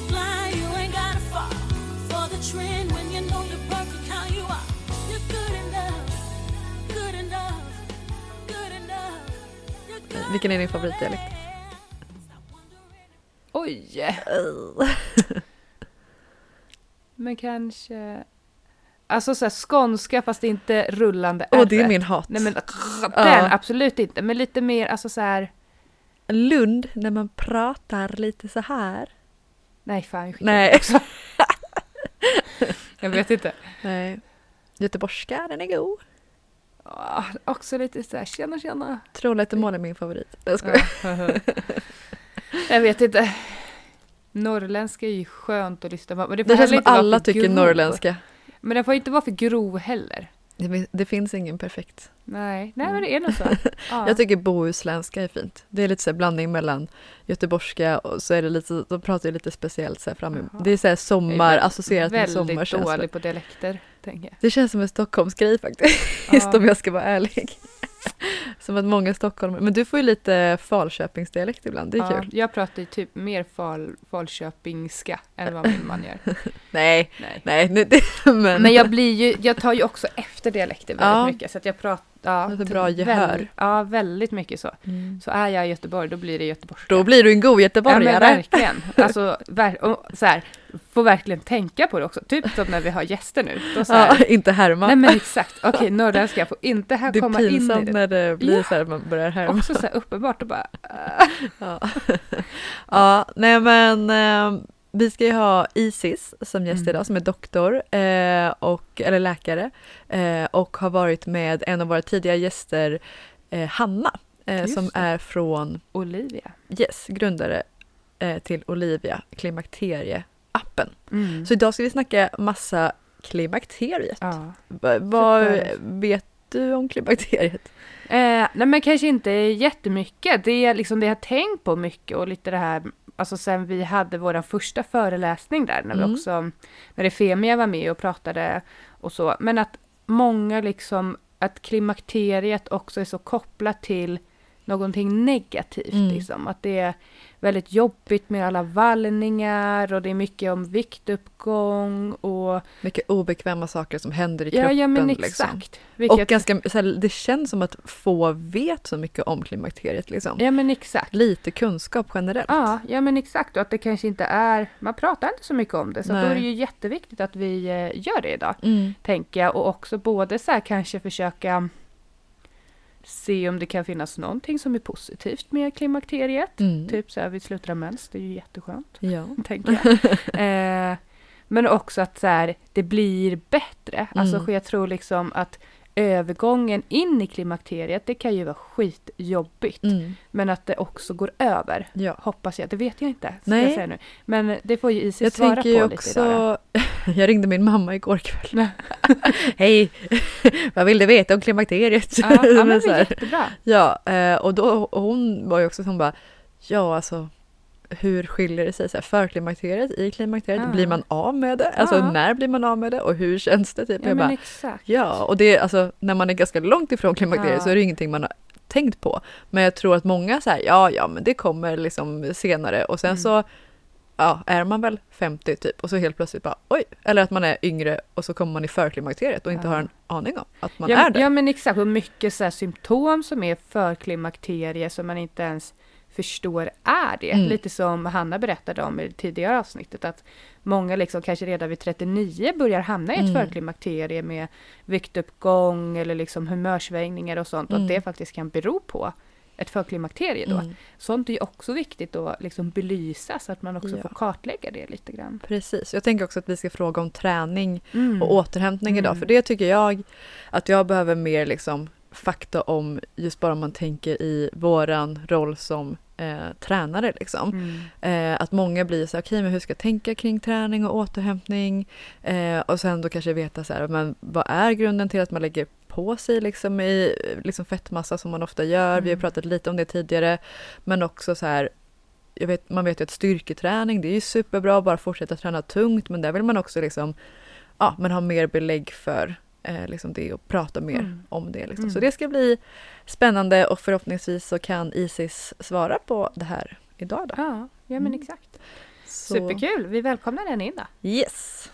be blind, you ain't gotta fall for the trend when you know you're perfect how you are. You're good enough, good enough, good enough. Vilken är din favoritdialekt? Oj! Men kanske... Alltså så här, skånska fast inte rullande Åh, det är min hat. Nej men den Ja. absolut inte. Men lite mer alltså så här. Lund, när man pratar lite så här. Nej fan jag skickar Nej. också. jag vet inte. Nej. Göteborgska, den är god. Ah, också lite så här, tjena tjena. Trollhättemål är min favorit. Jag skojar. Ja. jag vet inte. Norrländska är ju skönt att lyssna på. Men det, får Det känns som alla tycker grov. norrländska. Men den får inte vara för grov heller. Det, det finns ingen perfekt. Nej, nej men det är nog så. Ja. Jag tycker bohuslänska är fint. Det är lite så blandning mellan göteborgska och så är det lite, de pratar ju lite speciellt så här fram Jaha. Det är så här är sommar, väl- associerat med Väldigt sommarkänsla. dålig på dialekter, tänker jag. Det känns som en Stockholmsgrej faktiskt, Ja. om jag ska vara ärlig. som att många stockholmare, men du får ju lite Falköpingsdialekt ibland, det är Ja, kul. jag pratar ju typ mer fal, Falköpingska än vad min man gör. Nej, Nej. nej, det, men, Men jag blir ju, jag tar ju också efter dialekter väldigt Ja. mycket. Så att jag pratar, ja, Det är så bra gehör. Väldigt, ja, väldigt mycket så. Mm. Så är jag i Göteborg, då blir det göteborgska. Då blir du en god Ja men göteborgare. verkligen. Alltså, ver- och så här, får verkligen tänka på det också. Typ som när vi har gäster nu. Då så här, ja, inte härma. Nej men exakt, okej norrländska får inte här det är komma in i pinsamt det. när det blir Ja. så här man börjar härma. Också så här uppenbart och bara... äh. Ja, ja nej men eh, vi ska ju ha Isis som gäst Mm. idag som är doktor eh, och, eller läkare eh, och har varit med en av våra tidiga gäster eh, Hanna eh, som är från Olivia. Yes, grundare eh, till Olivia Klimakterie-appen. Mm. Så idag ska vi snacka massa klimakteriet. Ja. Va, vad vet du om klimakteriet? Eh, nej men kanske inte jättemycket. Det är liksom det jag har tänkt på mycket och lite det här, alltså sen vi hade vår första föreläsning där, när vi Mm. också, när Efemia var med och pratade och så, men att många liksom, att klimakteriet också är så kopplat till någonting negativt Mm. liksom, att det är väldigt jobbigt med alla vallningar och det är mycket om viktuppgång och Mycket obekväma saker som händer i kroppen. ja men liksom. exakt. Och Vilket, ganska, så här, det känns som att få vet så mycket om klimakteriet. Liksom. ja men exakt. Lite kunskap generellt. Ja, ja men exakt. Och att det kanske inte är, man pratar inte så mycket om det. Så då är det ju jätteviktigt att vi eh, gör det idag, Mm. tänker jag. Och också både så här kanske försöka se om det kan finnas någonting som är positivt med klimakteriet. Mm. Typ så här vid slutet av mens, det är ju jätteskönt, Ja. tänker jag. eh, men också att så här, det blir bättre. Alltså Mm. jag tror liksom att övergången in i klimakteriet, det kan ju vara skitjobbigt. Mm. Men att det också går över. ja. Hoppas jag, det vet jag inte. Nej. Jag säga nu. Men det får ju Isis Jag svara på lite idag. också... Jag ringde min mamma igår kväll. Hej! Vad vill du veta om klimakteriet? Ja, ja men det är jättebra. Ja, eh, och då, och hon var ju också som bara, ja alltså hur skiljer det sig? Så här, för klimakteriet, i klimakteriet, Ja. blir man av med det? Alltså Ja. när blir man av med det och hur känns det? Typ? Ja jag bara, exakt. ja, och det är alltså när man är ganska långt ifrån klimakteriet Ja. så är det ingenting man har tänkt på. Men jag tror att många säger ja, ja, men det kommer liksom senare och sen Mm. så ja, är man väl 50 typ och så helt plötsligt bara oj, eller att man är yngre och så kommer man i förklimakteriet och inte Ja. har en aning om att man ja, är där. ja men exakt. Och mycket så här symptom som är för klimakterie som man inte ens förstår är det. Mm. Lite som Hanna berättade om i det tidigare avsnittet att många liksom kanske redan vid 39 börjar hamna i ett Mm. förklimakterie med viktuppgång eller liksom humörsvängningar och sånt. Och Mm. att det faktiskt kan bero på ett förklimakterie då. Mm. Sånt är ju också viktigt att liksom belysa så att man också Ja. får kartlägga det lite grann. Precis, jag tänker också att vi ska fråga om träning Mm. och återhämtning idag. Mm. För det tycker jag att jag behöver mer liksom fakta om just bara om man tänker i våran roll som eh, tränare. Liksom. Mm. Eh, att många blir så här, okej men hur ska jag tänka kring träning och återhämtning? Eh, och sen då kanske veta så här, men vad är grunden till att man lägger på sig liksom i liksom fettmassa som man ofta gör? Vi har Mm. pratat lite om det tidigare. Men också så här, vet, man vet ju att styrketräning det är ju superbra, bara fortsätta träna tungt men där vill man också liksom, ja, men ha mer belägg för eh, liksom det och prata mer Mm. om det. Liksom. Mm. Så det ska bli spännande och förhoppningsvis så kan Isis svara på det här idag. Då. Ja, ja men Mm. exakt. Så- Superkul! Vi välkomnar den in då. Yes!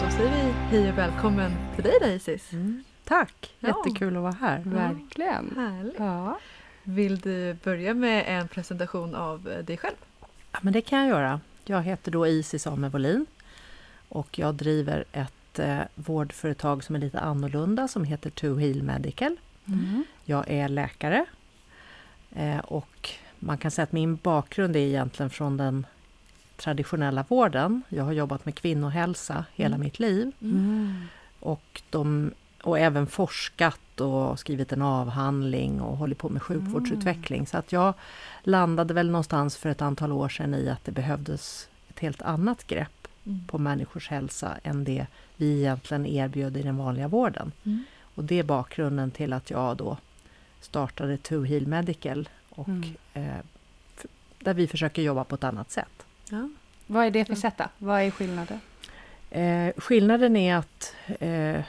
Då säger vi hej och välkommen till dig Isis. Mm, tack! Ja. Jättekul att vara här. Verkligen. Härligt. Ja. Vill du börja med en presentation av eh, dig själv? Ja, men det kan jag göra. Jag heter då Isis Ame Wåhlin och jag driver ett eh, vårdföretag som är lite annorlunda som heter To Heal Medical. Mm. Jag är läkare eh, och man kan säga att min bakgrund är egentligen från den traditionella vården. Jag har jobbat med kvinnohälsa hela Mm. mitt liv Mm. och, de, och även forskat och skrivit en avhandling och hållit på med sjukvårdsutveckling. Så att jag landade väl någonstans för ett antal år sedan i att det behövdes ett helt annat grepp Mm. på människors hälsa än det vi egentligen erbjöd i den vanliga vården. Mm. Och det är bakgrunden till att jag då startade To Heal Medical och Mm. eh, där vi försöker jobba på ett annat sätt. Ja. Vad är det för sätt? Vad är skillnaden? Eh, skillnaden är att eh,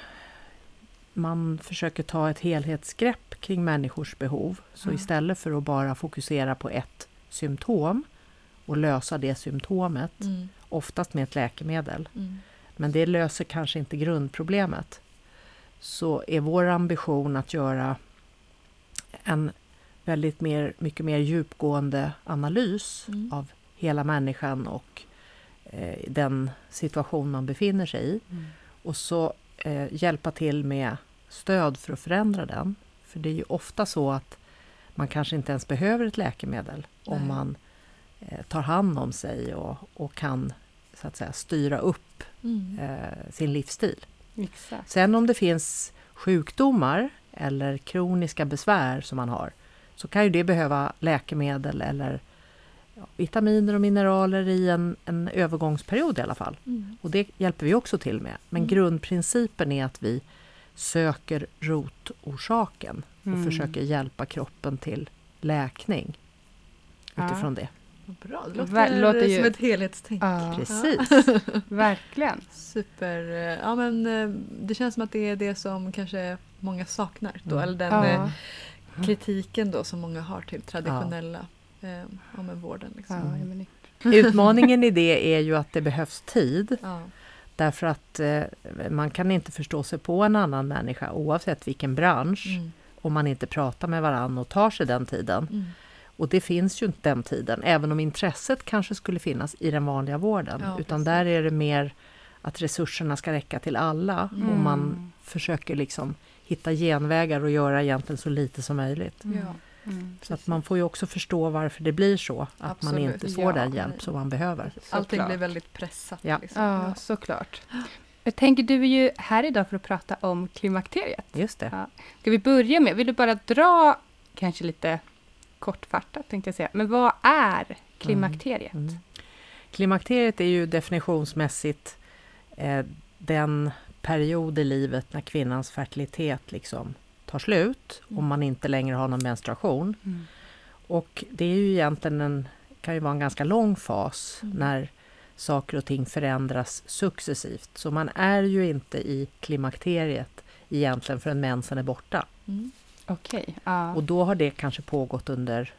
man försöker ta ett helhetsgrepp kring människors behov. Så Mm. istället för att bara fokusera på ett symptom och lösa det symptomet, Mm. oftast med ett läkemedel, Mm. men det löser kanske inte grundproblemet, så är vår ambition att göra en väldigt mer, mycket mer djupgående analys Mm. av hela människan och eh, den situation man befinner sig i och så eh, hjälpa till med stöd för att förändra den. För det är ju ofta så att man kanske inte ens behöver ett läkemedel om Nej. man eh, tar hand om sig och, och kan så att säga styra upp Mm. eh, sin livsstil. Exakt. Sen om det finns sjukdomar eller kroniska besvär som man har så kan ju det behöva läkemedel eller ja, vitaminer och mineraler i en, en övergångsperiod i alla fall. Mm. Och det hjälper vi också till med. Men Mm. grundprincipen är att vi söker rotorsaken och Mm. försöker hjälpa kroppen till läkning Ja. utifrån det. Bra, det låter, Ver- låter ju- som ett helhetstänk. Ja, Precis. verkligen. Super. Ja, men eh, det känns som att det är det som kanske många saknar då, Mm. eller den eh, Ja. kritiken då som många har till traditionella eh, ja, men vården. Liksom. Ja, Mm. men- Utmaningen i det är ju att det behövs tid Ja. Därför att eh, man kan inte förstå sig på en annan människa oavsett vilken bransch Mm. om man inte pratar med varann och tar sig den tiden. Mm. Och det finns ju inte den tiden, även om intresset kanske skulle finnas i den vanliga vården. Ja, utan precis. där är det mer att resurserna ska räcka till alla och Mm. man försöker liksom hitta genvägar och göra egentligen så lite som möjligt. Ja. Mm. Så att man får ju också förstå varför det blir så, att man Absolut. inte får Ja, den hjälp som man behöver. Allting Såklart. blir väldigt pressat. Ja. Liksom. Ja, såklart. Jag tänker, du är ju här idag för att prata om klimakteriet. Just det. Ja. Ska vi börja med, vill du bara dra, kanske lite kortfattat tänkte jag säga, men vad är klimakteriet? Mm. Klimakteriet är ju definitionsmässigt eh, den period i livet när kvinnans fertilitet liksom tar slut Mm. om man inte längre har någon menstruation. Mm. Och det är ju egentligen en, kan ju vara en ganska lång fas Mm. när saker och ting förändras successivt. Så man är ju inte i klimakteriet egentligen förrän mensen är borta. Mm. Okej, ja. Och då har det kanske pågått under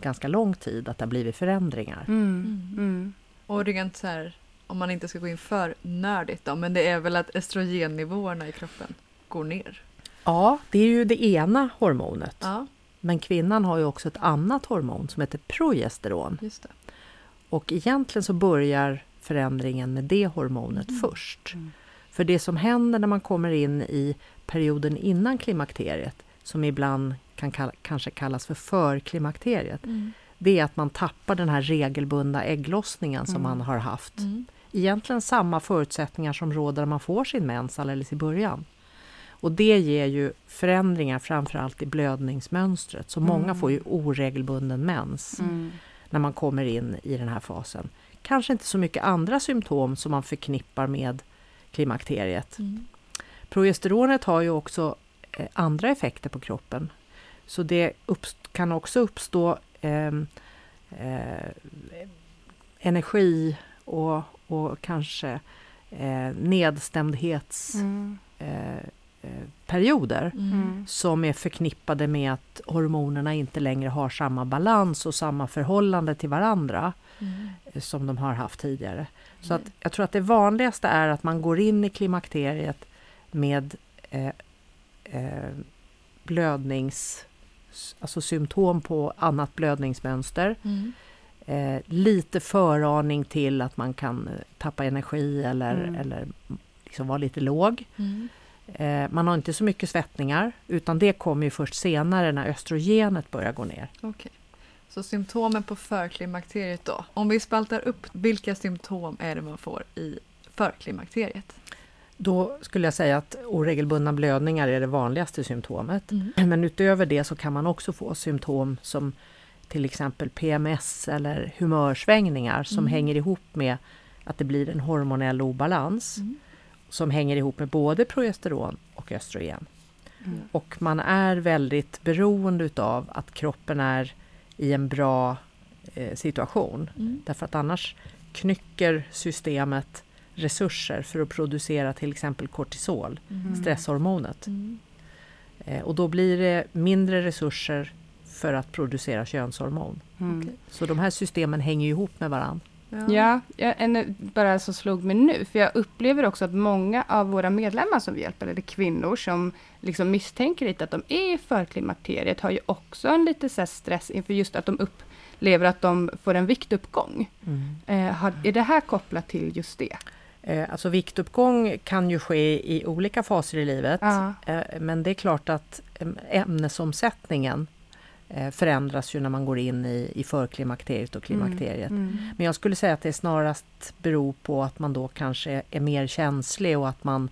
ganska lång tid att det har blivit förändringar. Mm. Mm. Mm. Och rent så här, om man inte ska gå in för nördigt då, men det är väl att östrogennivåerna i kroppen går ner. Ja, det är ju det ena hormonet. Ja, Men kvinnan har ju också ett annat hormon som heter progesteron. just det. Och egentligen så börjar förändringen med det hormonet Mm. först. Mm. För det som händer när man kommer in i perioden innan klimakteriet, som ibland kan kall- kanske kallas för förklimakteriet, Mm. det är att man tappar den här regelbundna ägglossningen som Mm. man har haft. Mm. Egentligen samma förutsättningar som råder när man får sin mens alldeles i början. Och det ger ju förändringar framförallt i blödningsmönstret. Så många Mm. får ju oregelbunden mens Mm. när man kommer in i den här fasen. Kanske inte så mycket andra symptom som man förknippar med klimakteriet. Mm. Progesteronet har ju också eh, andra effekter på kroppen. Så det kan också uppstå ehm, eh, energi och, och kanske eh, nedstämdhetsperioder Mm. eh, Mm. Mm. som är förknippade med att hormonerna inte längre har samma balans och samma förhållande till varandra Mm. eh, som de har haft tidigare. Så att jag tror att det vanligaste är att man går in i klimakteriet med eh, eh, blödnings... Alltså symptom på annat blödningsmönster. Mm. Eh, lite föraning till att man kan eh, tappa energi eller, Mm. eller liksom vara lite låg. Mm. Eh, man har inte så mycket svettningar utan det kommer ju först senare när östrogenet börjar gå ner. Okej. Så symptomen på förklimakteriet då? Om vi spaltar upp, vilka symptom är det man får i förklimakteriet? Då skulle jag säga att oregelbundna blödningar är det vanligaste symptomet. Mm. Men utöver det så kan man också få symptom som till exempel PMS eller humörsvängningar som Mm. hänger ihop med att det blir en hormonell obalans Mm. Som hänger ihop med både progesteron och östrogen. Mm. Och man är väldigt beroende utav att kroppen är i en bra eh, situation. Mm. Därför att annars knycker systemet resurser för att producera till exempel kortisol, Mm. stresshormonet. Mm. Eh, och då blir det mindre resurser för att producera könshormon. Mm. Okej. Så de här systemen hänger ihop med varandra. Ja, jag, en, bara som slog mig nu, för jag upplever också att många av våra medlemmar som vi hjälper, eller kvinnor som liksom misstänker lite att de är i förklimakteriet, har ju också en lite så stress inför just att de upplever att de får en viktuppgång. Eh, har, är det här kopplat till just det? Eh, alltså viktuppgång kan ju ske i olika faser i livet. Ja. Eh, men det är klart att em, ämnesomsättningen eh, förändras ju när man går in i, i förklimakteriet och klimakteriet. Mm. Men jag skulle säga att det snarast beror på att man då kanske är mer känslig och att man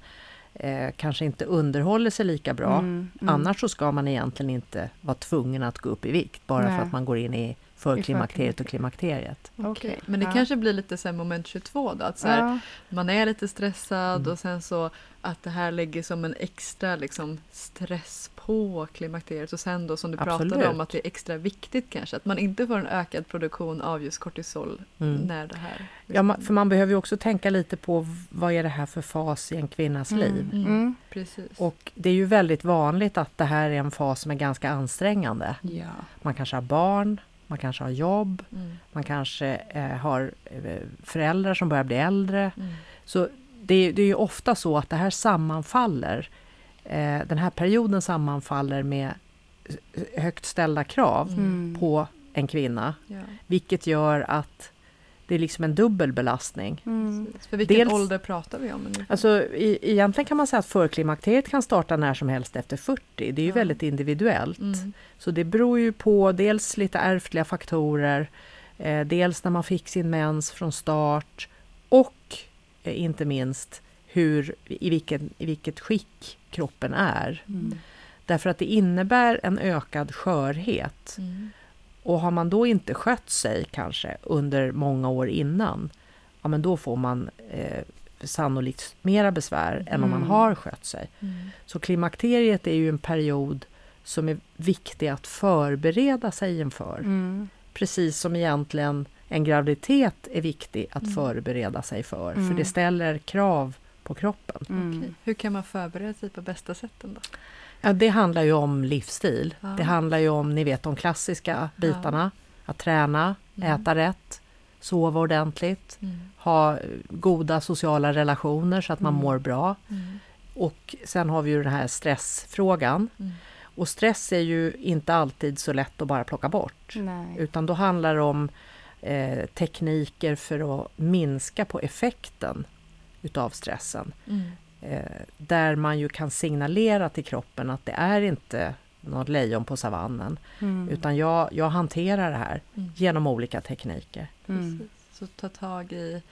eh, kanske inte underhåller sig lika bra. Mm. Mm. Annars så ska man egentligen inte vara tvungen att gå upp i vikt bara Nej. för att man går in i förklimakteriet och förklimakteriet. klimakteriet. Okej. Okej. Men det Ja. kanske blir lite här moment 22 då? Att så här, Ja. Man är lite stressad Mm. och sen så att det här lägger som en extra liksom, stress på klimakteriet och sen då som du pratade Absolut. om att det är extra viktigt kanske att man inte får en ökad produktion av just kortisol Mm. när det här... Ja, för man behöver ju också tänka lite på vad är det här för fas i en kvinnas liv. Mm. Mm. Precis. Och det är ju väldigt vanligt att det här är en fas som är ganska ansträngande. Ja. Man kanske har barn, man kanske har jobb, Mm. man kanske eh, har eh, föräldrar som börjar bli äldre. Mm. Så det, är- det är ju ofta så att det här sammanfaller. Eh, den här perioden sammanfaller med högt ställda krav Mm. på en kvinna. Ja. Vilket gör att det är liksom en dubbel belastning. Mm. För vilken Dels- ålder pratar vi om? Alltså, i, egentligen kan man säga att förklimakteriet kan starta när som helst efter 40. Det är ju Ja. väldigt individuellt. Mm. Så det beror ju på dels lite ärftliga faktorer, eh, dels när man fick sin mens från start och eh, inte minst hur, i, vilken, i vilket skick kroppen är. Mm. Därför att det innebär en ökad skörhet. Mm. Och har man då inte skött sig kanske under många år innan, ja men då får man eh, sannolikt mera besvär än om man Mm. har skött sig. Mm. Så klimakteriet är ju en period som är viktig att förbereda sig inför. Mm. Precis som egentligen en graviditet är viktig att Mm. förbereda sig för. Mm. För det ställer krav på kroppen. Mm. Hur kan man förbereda sig på bästa sätten då? Ja, det handlar ju om livsstil. Ja. Det handlar ju om, ni vet, de klassiska bitarna. Att träna, Mm. äta rätt, sova ordentligt, Mm. ha eh, goda sociala relationer så att man Mm. mår bra. Mm. Och sen har vi ju den här stressfrågan. Mm. Och stress är ju inte alltid så lätt att bara plocka bort. Nej. Utan då handlar det om eh, tekniker för att minska på effekten utav stressen. Mm. Eh, där man ju kan signalera till kroppen att det är inte något lejon på savannen. Mm. Utan jag, jag hanterar det här Mm. genom olika tekniker. Mm. Så ta tag i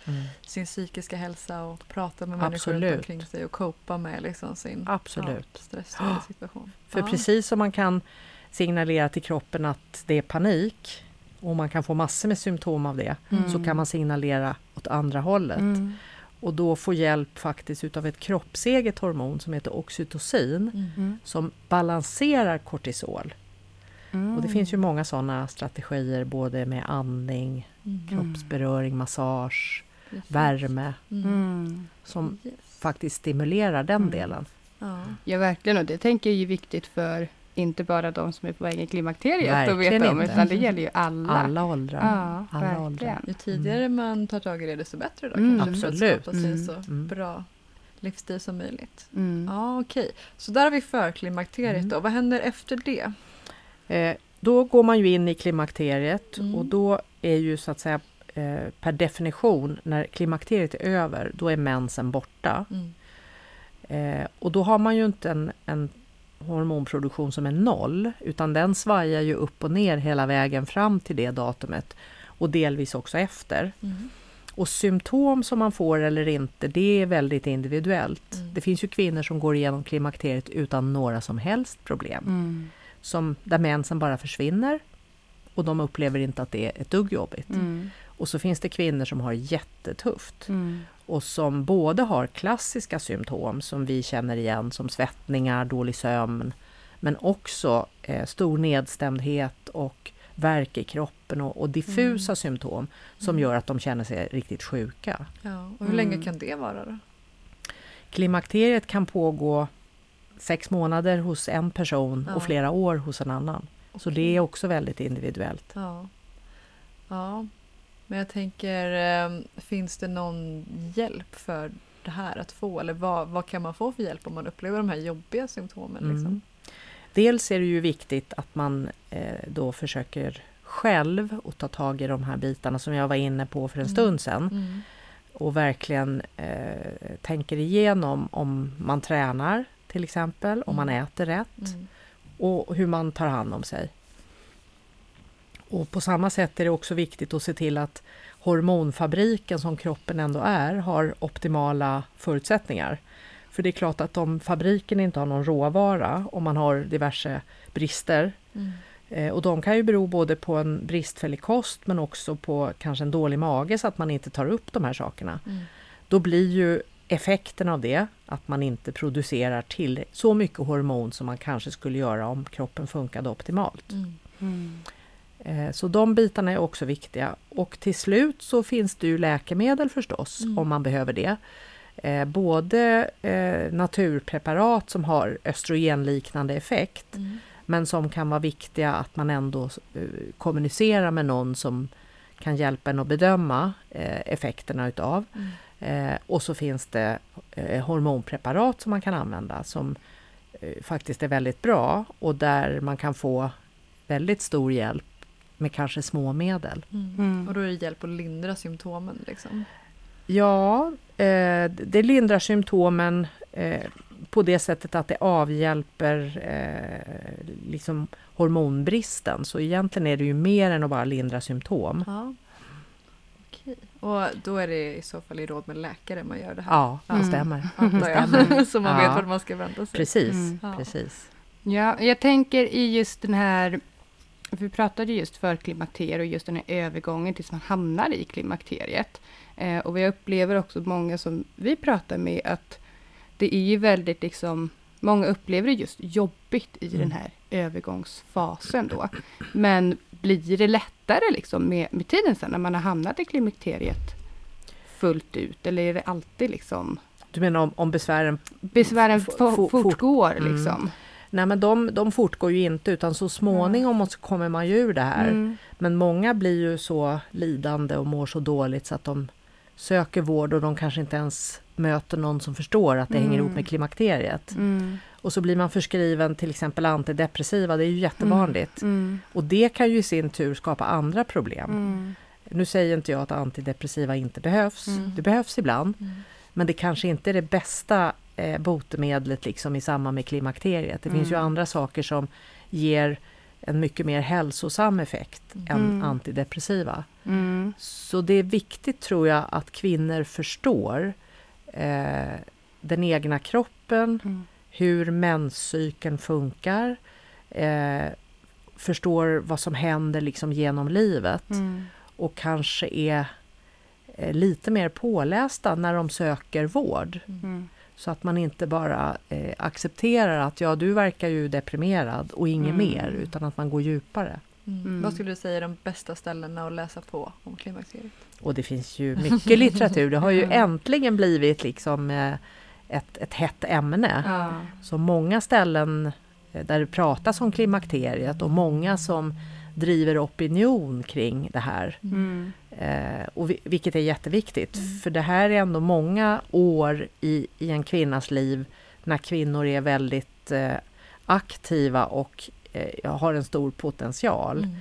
sin psykiska hälsa och prata med människor Absolut. runt omkring sig och copa med liksom sin Absolut. ja, stressade situation. För Ja. precis som man kan signalera till kroppen att det är panik och man kan få massor med symptom av det, Mm. så kan man signalera åt andra hållet. Mm. Och då få hjälp faktiskt utav ett kroppseget hormon som heter oxytocin Mm. Mm. som balanserar kortisol. Mm. Och det finns ju många sådana strategier både med andning, Mm. kroppsberöring, massage, Det är fint. värme Mm. Mm. som Yes. faktiskt stimulerar den Mm. delen. Ja. Ja, verkligen. Och det tänker jag är viktigt för inte bara de som är på väg i klimakteriet att Verkligen veta om, inte. utan det gäller ju alla. Alla åldrar. Ja, alla verkligen. åldrar. Ju tidigare man tar tag i det, desto bättre då Mm, kanske, för att absolut. skapa sig Mm, så mm. bra livsstil som möjligt. Mm. Ja, okej. Så där har vi förklimakteriet Mm. då. Vad händer efter det? Eh, då går man ju in i klimakteriet Mm. och då är ju så att säga eh, per definition när klimakteriet är över, då är mensen borta. Mm. Eh, och då har man ju inte en, en hormonproduktion som är noll, utan den svajar ju upp och ner hela vägen fram till det datumet och delvis också efter. Mm. Och symptom som man får eller inte, det är väldigt individuellt. Mm. Det finns ju kvinnor som går igenom klimakteriet utan några som helst problem. Mm. Som där mensen bara försvinner och de upplever inte att det är ett dugg jobbigt. Mm. Och så finns det kvinnor som har jättetufft Mm. Och som både har klassiska symptom som vi känner igen som svettningar, dålig sömn, men också eh, stor nedstämdhet och värk i kroppen och, och diffusa Mm. symptom som Mm. gör att de känner sig riktigt sjuka. Ja, och hur länge Mm. kan det vara då? Klimakteriet kan pågå sex månader hos en person Ja. och flera år hos en annan. Så det är också väldigt individuellt. Ja. ja. Men jag tänker, eh, finns det någon hjälp för det här att få? Eller vad, vad kan man få för hjälp om man upplever de här jobbiga symptomen? Mm. Liksom? Dels är det ju viktigt att man eh, då försöker själv och ta tag i de här bitarna som jag var inne på för en Mm. stund sedan. Mm. Och verkligen eh, tänker igenom om man tränar till exempel, om man Mm. äter rätt Mm. och hur man tar hand om sig. Och på samma sätt är det också viktigt att se till att hormonfabriken som kroppen ändå är har optimala förutsättningar. För det är klart att om fabriken inte har någon råvara, om man har diverse brister, Mm. eh, och de kan ju bero både på en bristfällig kost men också på kanske en dålig mage så att man inte tar upp de här sakerna. Mm. Då blir ju effekten av det att man inte producerar till så mycket hormon som man kanske skulle göra om kroppen funkade optimalt. Mm. Mm. Eh, Så de bitarna är också viktiga. Och till slut så finns det ju läkemedel förstås, Mm. om man behöver det. Eh, Både eh, naturpreparat som har östrogenliknande effekt, Mm. men som kan vara viktiga att man ändå kommunicerar med någon som kan hjälpa en att bedöma effekterna utav. Mm. Och så finns det hormonpreparat som man kan använda som faktiskt är väldigt bra och där man kan få väldigt stor hjälp med kanske små medel. Mm. Mm. Och då är det hjälp att lindra symptomen. Liksom. Ja, eh, det lindrar symptomen eh, på det sättet att det avhjälper eh, liksom hormonbristen. Så egentligen är det ju mer än att bara lindra symptom. Ja. Okej. Och då är det i så fall i råd med läkare man gör det här? Ja, det Mm. stämmer. Antar jag. stämmer. så man Ja. vet vart man ska vända sig. Precis, Mm. Ja. precis. Ja, jag tänker i just den här, vi pratade just för klimakteriet och just den här övergången tills man hamnar i klimakteriet. Eh, och vi upplever också många som vi pratar med att det är ju väldigt liksom, många upplever det just jobbigt i Mm. den här övergångsfasen då. Men blir det lättare liksom med, med tiden sen när man har hamnat i klimakteriet fullt ut? Eller är det alltid liksom Du menar om, om besvären besvären fortgår Mm. liksom? Nej men de, de fortgår ju inte utan så småningom så kommer man ju ur det här. Mm. Men många blir ju så lidande och mår så dåligt så att de söker vård och de kanske inte ens möter någon som förstår att det hänger Mm. ihop med klimakteriet. Mm. Och så blir man förskriven till exempel antidepressiva, det är ju jättevanligt. Mm. Och det kan ju i sin tur skapa andra problem. Mm. Nu säger inte jag att antidepressiva inte behövs, Mm. det behövs ibland. Mm. Men det kanske inte är det bästa eh, botemedlet liksom i samband med klimakteriet. Det finns ju Mm. andra saker som ger en mycket mer hälsosam effekt än Mm. antidepressiva. Mm. Så det är viktigt tror jag att kvinnor förstår eh, den egna kroppen, Mm. hur menscykeln funkar, eh, förstår vad som händer liksom genom livet Mm. och kanske är eh, lite mer pålästa när de söker vård. Så att man inte bara eh, accepterar att ja, du verkar ju deprimerad och inget Mm. mer, utan att man går djupare. Mm. Mm. Vad skulle du säga är de bästa ställena att läsa på om klimakteriet? Och det finns ju mycket litteratur. Det har ju äntligen blivit liksom eh, ett, ett hett ämne. Ja. Så många ställen eh, där det pratas om klimakteriet och många som driver opinion kring det här. Mm. Eh, och vi, vilket är jätteviktigt, för det här är ändå många år i, i en kvinnas liv när kvinnor är väldigt eh, aktiva och eh, har en stor potential. Mm.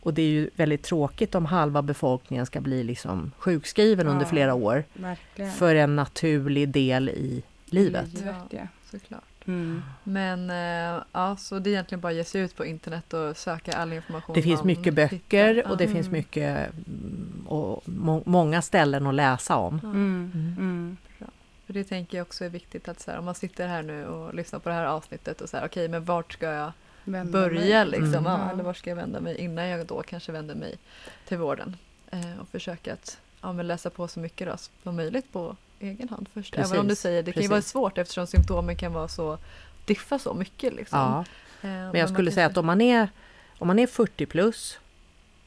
Och det är ju väldigt tråkigt om halva befolkningen ska bli liksom sjukskriven under Ja. flera år Verkligen. för en naturlig del i livet. Livet, ja. Såklart. Mm. Men eh, ja, så det är egentligen bara att ge sig ut på internet och söka all information. Det finns mycket hittar. böcker och det Mm. finns mycket mm, och må, många ställen att läsa om. Mm. Mm. Mm. För det tänker jag också är viktigt att så här, om man sitter här nu och lyssnar på det här avsnittet och så här, okej men vart ska jag Vända börja mig. liksom? Mm. Ja, eller vart ska jag vända mig innan jag då kanske vänder mig till vården? Eh, och försöka att ja, men läsa på så mycket då, som möjligt på egen hand först. Precis, Även om du säger det kan ju vara precis. svårt eftersom symptomen kan vara så diffa så mycket. Liksom. Ja. Eh, Men jag skulle säga att om man är, om man är 40 plus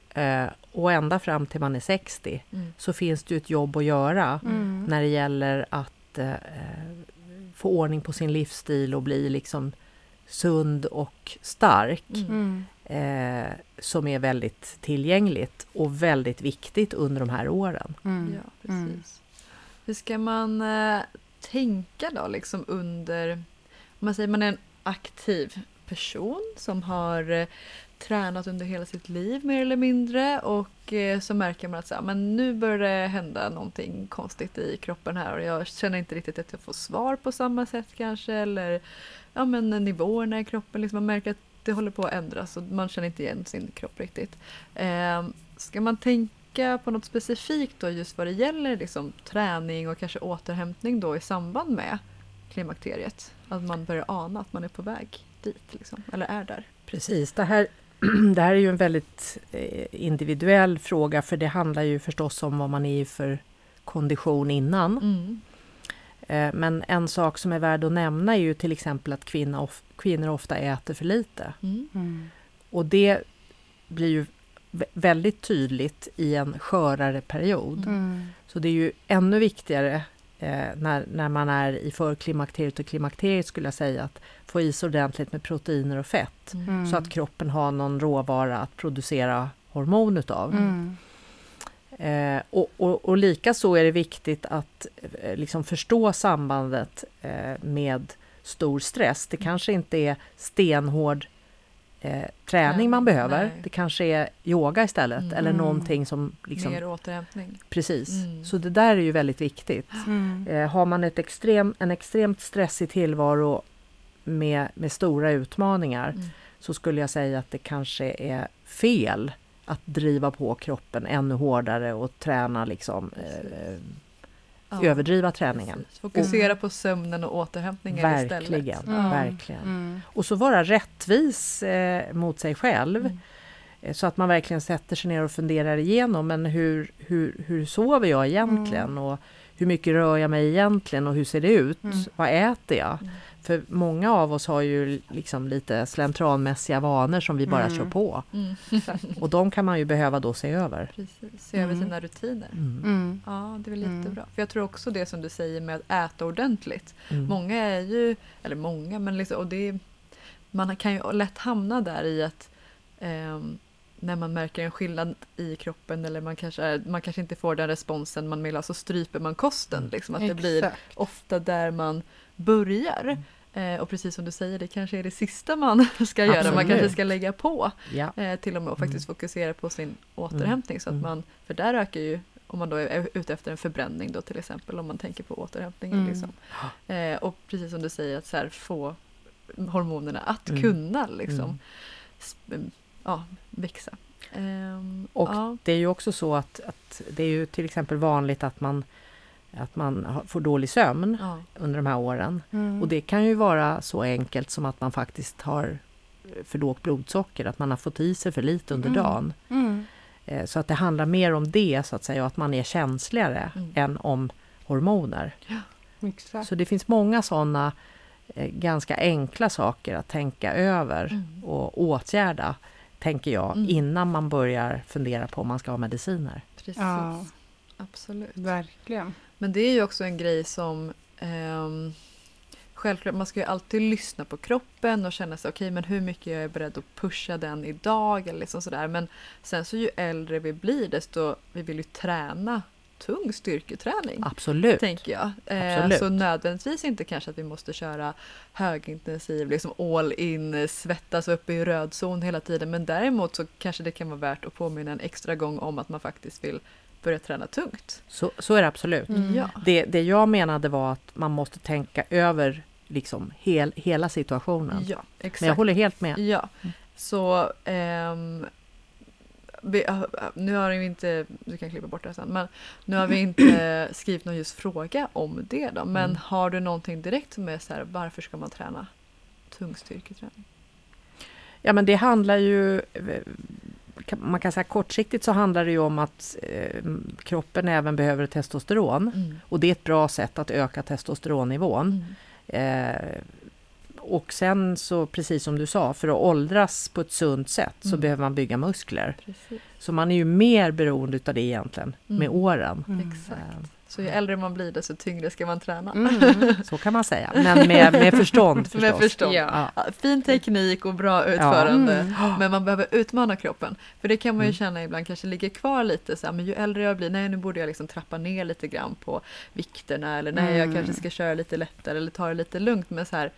eh, och ända fram till man är 60 Mm. så finns det ju ett jobb att göra Mm. när det gäller att eh, få ordning på sin livsstil och bli liksom sund och stark. Mm. Mm. Eh, som är väldigt tillgängligt och väldigt viktigt under de här åren. Mm. Ja, precis. Hur ska man eh, tänka då liksom under, om man säger man är en aktiv person som har eh, tränat under hela sitt liv mer eller mindre och eh, så märker man att så, här, men nu börjar det hända någonting konstigt i kroppen här och jag känner inte riktigt att jag får svar på samma sätt kanske eller ja, men nivåerna i kroppen, liksom man märker att det håller på att ändras och man känner inte igen sin kropp riktigt. Eh, ska man tänka på något specifikt då just vad det gäller liksom, träning och kanske återhämtning då i samband med klimakteriet? Att man börjar ana att man är på väg dit liksom, eller är där. Precis, det här, det här är ju en väldigt eh, individuell fråga för det handlar ju förstås om vad man är i för kondition innan. Mm. Eh, Men en sak som är värd att nämna är ju till exempel att kvinnor ofta äter för lite. Mm. Mm. Och det blir ju väldigt tydligt i en skörare period. Mm. Så det är ju ännu viktigare eh, när, när man är i förklimakteriet och klimakteriet skulle jag säga att få i sig ordentligt med proteiner och fett. Mm. Så att kroppen har någon råvara att producera hormon utav. Mm. Eh, och, och, och likaså är det viktigt att eh, liksom förstå sambandet eh, med stor stress. Det kanske inte är stenhård eh, träning man behöver. nej. Det kanske är yoga istället Mm. eller Mm. någonting som liksom, Mer återhämtning. precis. Mm. Så det där är ju väldigt viktigt. Mm. Eh, har man ett extrem, en extremt stressig tillvaro med, med stora utmaningar Mm. så skulle jag säga att det kanske är fel att driva på kroppen ännu hårdare och träna liksom eh, Ja, överdriva träningen. precis. Fokusera på sömnen och återhämtningen Verkligen, istället. Mm. verkligen. Mm. Och så vara rättvis eh, mot sig själv Mm. eh, så att man verkligen sätter sig ner och funderar igenom men hur, hur, hur sover jag egentligen Mm. och hur mycket rör jag mig egentligen och hur ser det ut? Mm. Vad äter jag? För många av oss har ju liksom lite slentrianmässiga vanor som vi bara Mm. kör på Mm. och de kan man ju behöva då se över. Precis, se över Mm. sina rutiner. Mm. Mm. Ja, det är väl Mm. jättebra. För jag tror också det som du säger med att äta ordentligt. Mm. Många är ju, eller många, men liksom, och det man kan ju lätt hamna där i att ehm, när man märker en skillnad i kroppen eller man kanske, är, man kanske inte får den responsen man vill ha så stryper man kosten. Mm. Liksom, att det blir Exakt. ofta där man börjar. Eh, och precis som du säger, det kanske är det sista man ska göra. Man Absolut. kanske ska lägga på Ja. eh, till och med och faktiskt fokusera på sin återhämtning. Så att Mm. man, för där ökar ju, om man då är ute efter en förbränning då till exempel, om man tänker på återhämtningen. Mm. Liksom. Eh, och precis som du säger, att så här, få hormonerna att Mm. kunna liksom, Mm. Ja, växa. Ehm, Och ja. det är ju också så att, att det är ju till exempel vanligt att man, att man får dålig sömn Ja. under de här åren. Mm. Och det kan ju vara så enkelt som att man faktiskt har för lågt blodsocker, att man har fått i sig för lite under Mm. dagen. Mm. Eh, Så att det handlar mer om det så att säga, och att man är känsligare Mm. än om hormoner. Exakt. Så det finns många sådana eh, ganska enkla saker att tänka över Mm. och åtgärda, tänker jag, Mm. innan man börjar fundera på om man ska ha mediciner. Precis. Ja. Absolut. Verkligen. Men det är ju också en grej som ehm, Självklart, man ska ju alltid lyssna på kroppen och känna sig okej, men hur mycket jag är beredd att pusha den idag eller liksom sådär. Men sen så ju äldre vi blir desto vi vill ju träna tung styrketräning. Absolut. Tänker jag. Eh, Absolut. så nödvändigtvis inte kanske att vi måste köra högintensiv, liksom all in, eh, svettas upp i röd zon hela tiden. Men däremot så kanske det kan vara värt att påminna en extra gång om att man faktiskt vill börja träna tungt. Så, så är det absolut. Mm. Ja. Det, det jag menade var att man måste tänka över liksom hel, hela situationen. Ja, exakt. Men jag håller helt med. Ja, så ehm, nu har vi inte, du kan klippa bort det sen, men nu har vi inte skrivit någon just fråga om det då. Men Mm. har du någonting direkt som är så här, varför ska man träna tung styrketräning? Ja men det handlar ju, eh, man kan säga kortsiktigt så handlar det ju om att eh, kroppen även behöver testosteron. Mm. Och det är ett bra sätt att öka testosteronnivån. Mm. Eh, och sen så, precis som du sa, för att åldras på ett sunt sätt så Mm. behöver man bygga muskler. Precis. Så man är ju mer beroende utav det egentligen med Mm. åren. Exakt. Eh, Så ju äldre man blir desto tyngre ska man träna. Mm. Så kan man säga, men med, med förstånd förstås. Med förstånd. Ja. Ja, fin teknik och bra utförande. Mm. Men man behöver utmana kroppen. För det kan man ju Mm. känna ibland kanske ligger kvar lite så här, men ju äldre jag blir, nej nu borde jag liksom trappa ner lite grann på vikterna eller nej jag Mm. kanske ska köra lite lättare eller ta det lite lugnt. Men så här,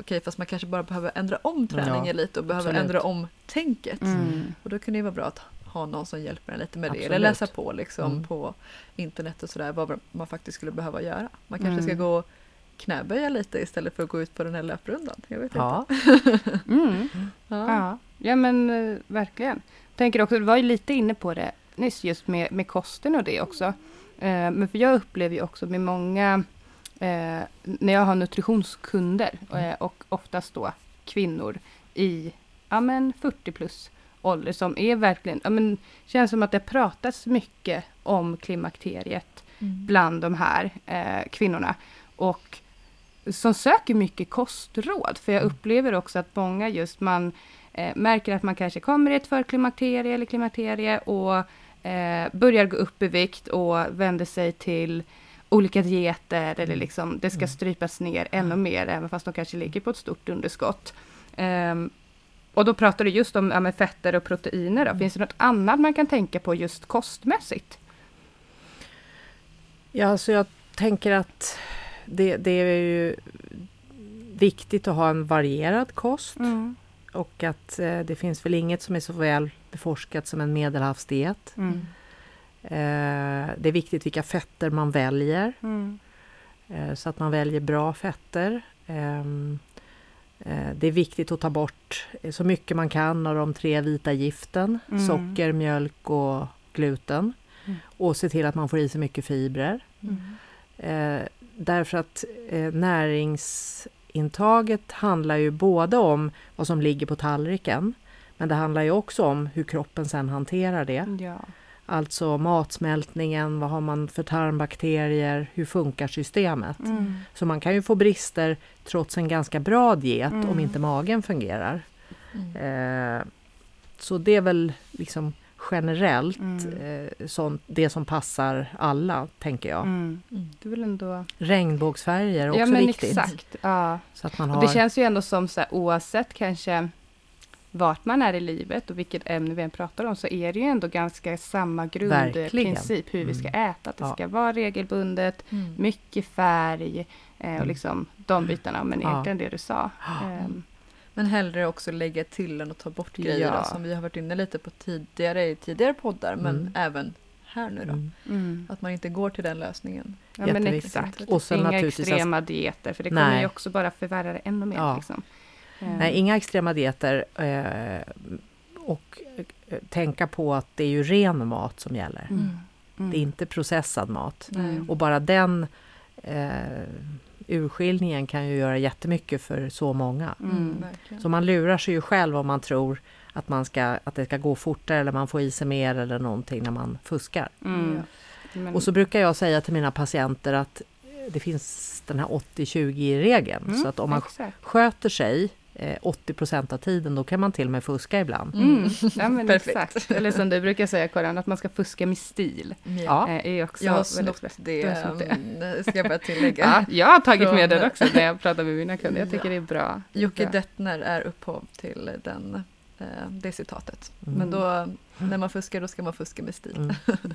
okej fast man kanske bara behöver ändra om träningen Ja, lite och behöver absolut. ändra om tänket. Mm. Och då kan det ju vara bra att ha någon som hjälper en lite med det. Eller Absolut. läsa på liksom Mm. på internet och sådär vad man faktiskt skulle behöva göra. Man kanske ska Mm. gå och knäböja lite istället för att gå ut på den här löprundan. Jag vet Ja, Mm. inte. Ja. Ja, ja men eh, verkligen. Tänker också, du var ju lite inne på det nyss just med, med kosten och det också. Eh, men för jag upplever ju också med många, eh, när jag har nutritionskunder eh, och oftast då kvinnor i ja, men 40 plus ålder som är verkligen, ja, men, känns som att det pratas mycket om klimakteriet Mm. bland de här eh, kvinnorna. Och som söker mycket kostråd. För jag Mm. upplever också att många just man eh, märker att man kanske kommer i ett förklimakterie eller klimakterie och eh, börjar gå upp i vikt och vänder sig till olika dieter eller Mm. liksom det ska Mm. strypas ner ännu mer även fast de kanske ligger på ett stort underskott. Ehm, och då pratar du just om ja, fetter och proteiner. Då. Mm. Finns det något annat man kan tänka på just kostmässigt? ja så jag tänker att det, det är ju viktigt att ha en varierad kost. Mm. Och att eh, det finns väl inget som är så väl beforskat som en medelhavsdiet. Mm. Eh, det är viktigt vilka fetter man väljer. Mm. Eh, så att man väljer bra fetter. Ehm, eh, det är viktigt att ta bort så mycket man kan av de tre vita giften. Mm. Socker, mjölk och gluten. Mm. Och se till att man får i sig mycket fibrer. Mm. Därför att näringsintaget handlar ju både om vad som ligger på tallriken men det handlar ju också om hur kroppen sen hanterar det. Ja. Alltså matsmältningen, vad har man för tarmbakterier, hur funkar systemet? Mm. Så man kan ju få brister trots en ganska bra diet Mm. om inte magen fungerar. Mm. Eh, så det är väl liksom generellt Mm. eh, sånt, det som passar alla, tänker jag. Mm. Mm. Är väl ändå... Regnbågsfärger är också ja men viktigt. exakt. Ja. Så att man Och har... det känns ju ändå som så här, oavsett kanske vart man är i livet och vilket ämne vi än pratar om så är det ju ändå ganska samma grundprincip hur vi ska äta. Att det Ja. ska vara regelbundet, Mm. mycket färg eh, och Mm. liksom de bitarna. Men Ja. egentligen det du sa. Ja. Ehm, Men hellre också lägga till än att ta bort grejer Ja. som vi har varit inne lite på tidigare i tidigare poddar men Mm. även här nu då. Mm. mm. Att man inte går till den lösningen. Ja men exakt. Och sen Inga extrema dieter för det kommer Nej. ju också bara förvärra det ännu mer. Ja. Liksom. Ehm, Nej, inga extrema dieter. Eh, och eh, tänka på att det är ju ren mat som gäller. Mm. Mm. Det är inte processad mat. Mm. Och bara den eh, urskiljningen kan ju göra jättemycket för så många. Mm. verkligen. Så man lurar sig ju själv om man tror att, man ska, att det ska gå fortare eller man får i sig mer eller någonting när man fuskar. Mm. Men- Och så brukar jag säga till mina patienter att det finns den här 80-20-regeln. Mm, Så att om man exakt. sköter sig 80 procent av tiden, då kan man till och med fuska ibland. Mm. Ja, men Perfekt. exakt. Eller som du brukar säga Karin, att man ska fuska med stil. Ja. Eh, är också Jag har snott det, har snott det. mm, ska jag bara tillägga. Ja, jag har tagit Från- med den också när jag pratar med mina kunder. Jag tycker Ja. det är bra. Jocke Bra. Dettner är upphov till den, eh, det citatet. Mm. Men då, när man fuskar, då ska man fuska med stil. Mm.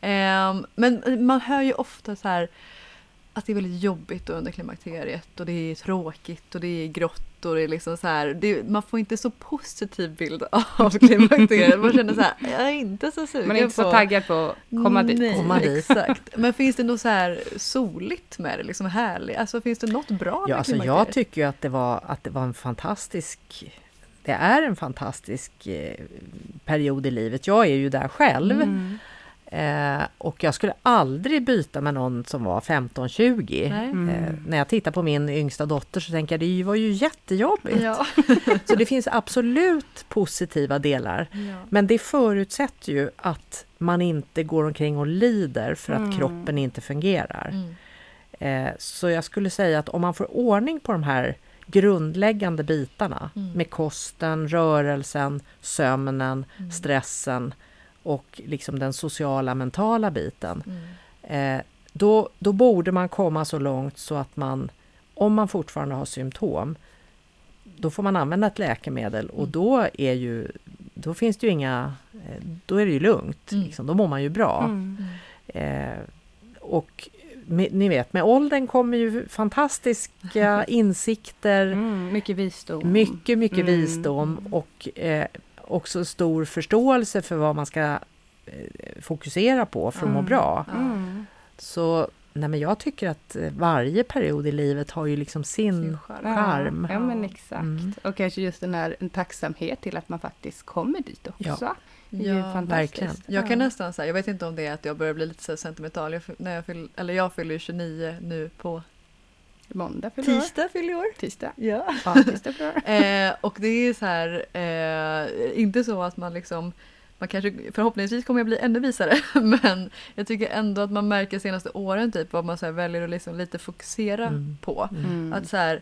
Ehm, men man hör ju ofta så här att det är väldigt jobbigt under klimakteriet och det är tråkigt och det är grått och det är liksom så här, det, man får inte så positiv bild av klimakteriet. Man känner så här, jag är inte så sugen Man är inte så på... taggad på att komma dit. Nej, Komma dit. exakt. Men finns det något så här soligt med det, liksom härligt? Alltså finns det något bra Ja, med alltså jag tycker ju att det var, att det var en fantastisk det är en fantastisk eh, period i livet. Jag är ju där själv. Mm. Eh, och jag skulle aldrig byta med någon som var 15-20. Nej. Mm. Eh, när jag tittar på min yngsta dotter så tänker jag det var ju jättejobbigt. Ja. Så det finns absolut positiva delar. ja. Men det förutsätter ju att man inte går omkring och lider för att Mm. kroppen inte fungerar. Mm. Eh, så jag skulle säga att om man får ordning på de här grundläggande bitarna Mm. med kosten, rörelsen, sömnen, Mm. stressen och liksom den sociala mentala biten. Mm. Eh, då, då borde man komma så långt så att man, om man fortfarande har symptom, då får man använda ett läkemedel och Mm. då är ju då finns det ju inga, eh, då är det ju lugnt, Mm. liksom, då mår man ju bra. Mm. Eh, och med, ni vet, med åldern kommer ju fantastiska insikter, Mm. Mycket visdom. mycket, mycket Mm. visdom och eh, också stor förståelse för vad man ska eh, fokusera på för att må Mm. bra. Mm. Så nej, men jag tycker att eh, varje period i livet har ju liksom sin... Sin charm. Ja, men exakt. Mm. Och kanske just den här en tacksamhet till att man faktiskt kommer dit också. Det är ju Ja, fantastiskt. verkligen. Jag kan Ja. nästan säga, jag vet inte om det är att jag börjar bli lite sentimental. Jag, när jag, fyll, eller jag fyller ju 29 nu på Måndag fyller tisdag fyller år. Tisdag. Ja. Ja, tisdag fyller år. Eh, och det är så här, eh, inte så att man liksom man kanske, förhoppningsvis kommer jag bli ännu visare, men jag tycker ändå att man märker senaste åren typ vad man så här väljer att liksom lite fokusera Mm. på. Mm. Att så här,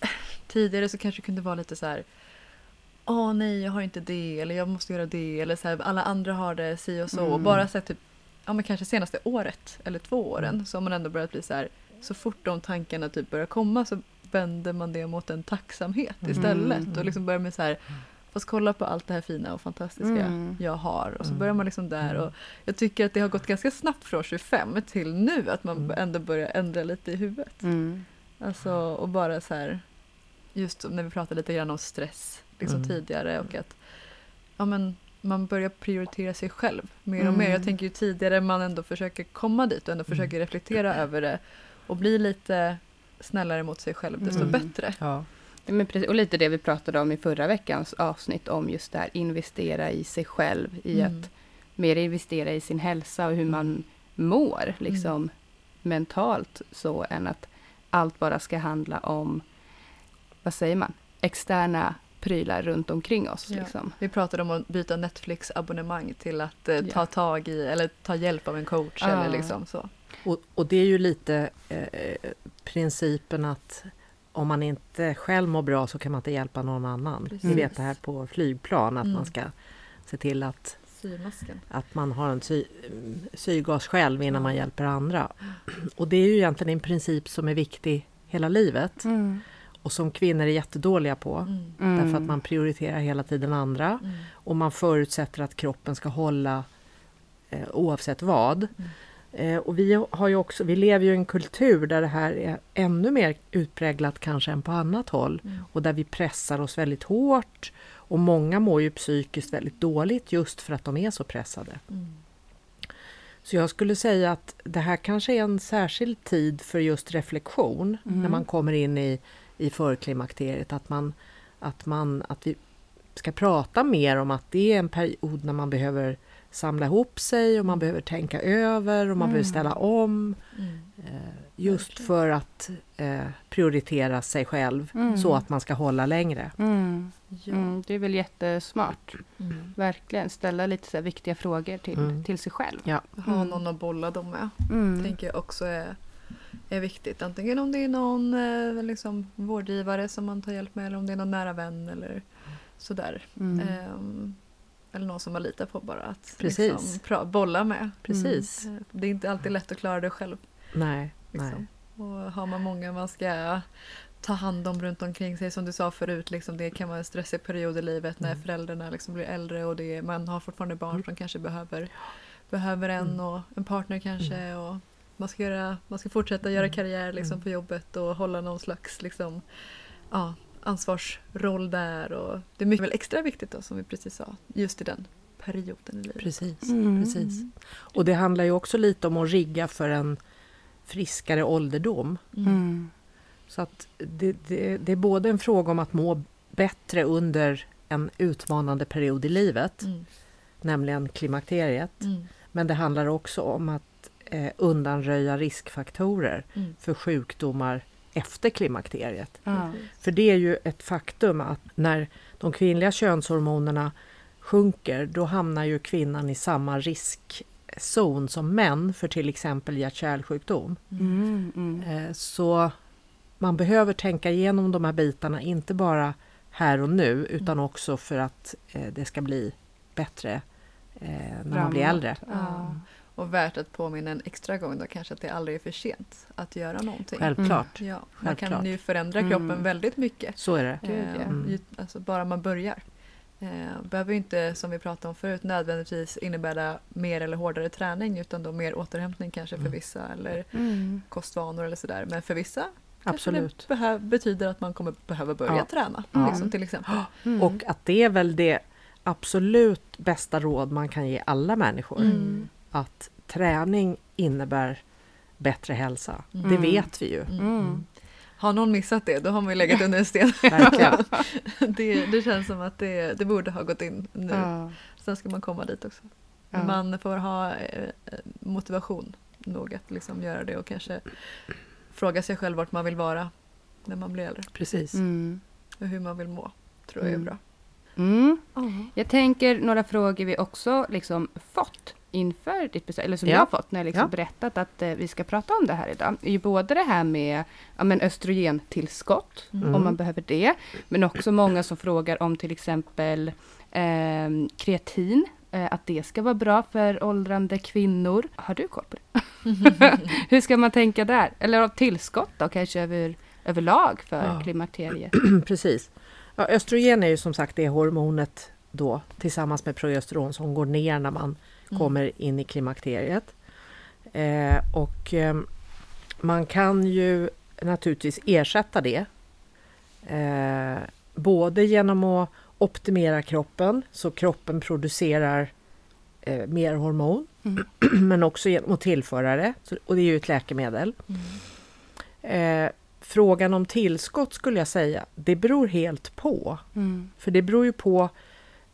tidigare så kanske det kunde vara lite så här Åh nej, jag har inte det, eller jag måste göra det, eller så här, alla andra har det si och så. Och Mm. bara så här, typ, ja men kanske senaste året eller två åren Mm. så har man ändå börjat bli så här, så fort de tankarna typ börjar komma så vänder man det mot en tacksamhet Mm. istället. Och liksom börjar med så här, fast kolla på allt det här fina och fantastiska Mm. jag har. Och så Mm. börjar man liksom där. Mm. Och jag tycker att det har gått ganska snabbt från 25 till nu, att man Mm. ändå börjar ändra lite i huvudet. Mm. Alltså, och bara så här, just när vi pratade lite grann om stress liksom Mm. tidigare och att ja, men, man börjar prioritera sig själv mer och Mm. mer. Jag tänker ju tidigare man ändå försöker komma dit och ändå Mm. försöker reflektera över det och bli lite snällare mot sig själv, desto Mm. bättre. Ja. Men precis, och lite det vi pratade om i förra veckans avsnitt om just det här investera i sig själv, i Mm. att mer investera i sin hälsa och hur man mår liksom mentalt så än att allt bara ska handla om, vad säger man, externa prylar runt omkring oss. Ja. Liksom. Vi pratade om att byta Netflix-abonnemang till att eh, ta Ja. tag i eller ta hjälp av en coach Ja. eller liksom så. Och, och det är ju lite eh, principen att om man inte själv mår bra så kan man inte hjälpa någon annan. Ni Precis. vet det här på flygplan att Mm. man ska se till att, Symasken. att man har en sy, syrgas själv innan Ja. man hjälper andra. Och det är ju egentligen en princip som är viktig hela livet Mm. och som kvinnor är jättedåliga på. Mm. Mm. Därför att man prioriterar hela tiden andra Mm. och man förutsätter att kroppen ska hålla eh, oavsett vad. Eh, och vi, har ju också, vi lever ju i en kultur där det här är ännu mer utpräglat kanske än på annat håll Mm. och där vi pressar oss väldigt hårt och många mår ju psykiskt väldigt dåligt just för att de är så pressade. Mm. Så jag skulle säga att det här kanske är en särskild tid för just reflektion Mm. när man kommer in i, i förklimakteriet. Att, man, att, man, att vi ska prata mer om att det är en period när man behöver samla ihop sig och man behöver tänka över och man Mm. behöver ställa om. Mm. Eh, just Verkligen. för att eh, prioritera sig själv Mm. så att man ska hålla längre. Mm. Ja. Mm. Det är väl jättesmart. Mm. Verkligen. Ställa lite så här viktiga frågor till, Mm. till sig själv. Ja. Ha någon att bolla dem med. Mm. tänker jag också är är viktigt. Antingen om det är någon eh, liksom, vårdgivare som man tar hjälp med eller om det är någon nära vän eller sådär. Mm. Eller någon som man litar på bara att Precis. liksom, bolla med. Precis. Eh, Det är inte alltid lätt att klara det själv. Nej, nej. Liksom. Och har man många man ska ta hand om runt omkring sig som du sa förut, liksom, det kan vara en stressig period i livet när Mm. föräldrarna liksom blir äldre och det, man har fortfarande barn Mm. som kanske behöver, behöver en Mm. och en partner kanske. Och man, ska göra, man ska fortsätta göra Mm. karriär liksom, Mm. på jobbet och hålla någon slags liksom, ja, ansvarsroll där. Och det är mycket väl extra viktigt då, som vi precis sa, just i den perioden i livet. Precis, Mm. precis. Och det handlar ju också lite om att rigga för en friskare ålderdom. Mm. Så att det, det, det är både en fråga om att må bättre under en utmanande period i livet, Mm. nämligen klimakteriet. Mm. Men det handlar också om att eh, undanröja riskfaktorer Mm. för sjukdomar efter klimakteriet. Ja. För det är ju ett faktum att när de kvinnliga könshormonerna sjunker, då hamnar ju kvinnan i samma riskzon som män för till exempel hjärt-kärlsjukdom. Mm. Mm. Eh, Så man behöver tänka igenom de här bitarna, inte bara här och nu, utan också för att eh, det ska bli bättre eh, när man blir Framåt. äldre. Ja. Och värt att påminna en extra gång då kanske att det aldrig är för sent att göra någonting. Självklart, Ja, man kan Självklart. ju förändra Mm. kroppen väldigt mycket. så är det. Eh, Mm. alltså bara man börjar. Eh, behöver ju inte, som vi pratade om förut, nödvändigtvis innebära mer eller hårdare träning utan då mer återhämtning kanske för Mm. vissa eller Mm. kostvanor eller sådär. Men för vissa Absolut. det behö- betyder att man kommer behöva börja Ja. träna. Liksom, till exempel. Mm. Och att det är väl det absolut bästa råd man kan ge alla människor. Mm. Att träning innebär bättre hälsa. Mm. Det vet vi ju. Mm. Mm. Har någon missat det, då har man ju legat under en sten. Det, det känns som att det, det borde ha gått in nu. Ja. Sen ska man komma dit också. Ja. Man får ha eh, motivation nog att liksom göra det och kanske fråga sig själv vart man vill vara när man blir äldre. Precis. Mm. Och hur man vill må. tror jag är Mm. bra. Mm. Jag tänker några frågor vi också liksom fått inför ditt besök, eller som Ja. jag har fått när jag liksom Ja. berättat att eh, vi ska prata om det här idag. är ju både det här med ja, men östrogentillskott, Mm. om man behöver det, men också många som frågar om till exempel eh, kreatin, eh, att det ska vara bra för åldrande kvinnor. Har du koll på det? Hur ska man tänka där? Eller tillskott då, kanske över, överlag för Ja. klimakteriet? Precis. Ja, östrogen är ju som sagt det hormonet då tillsammans med progesteron som går ner när man Mm. kommer in i klimakteriet. Eh, och eh, man kan ju naturligtvis ersätta det. Eh, både genom att optimera kroppen så kroppen producerar eh, mer hormon. Mm. Men också genom att tillföra det. Och det är ju ett läkemedel. Mm. Frågan om tillskott skulle jag säga, det beror helt på. Mm. För det beror ju på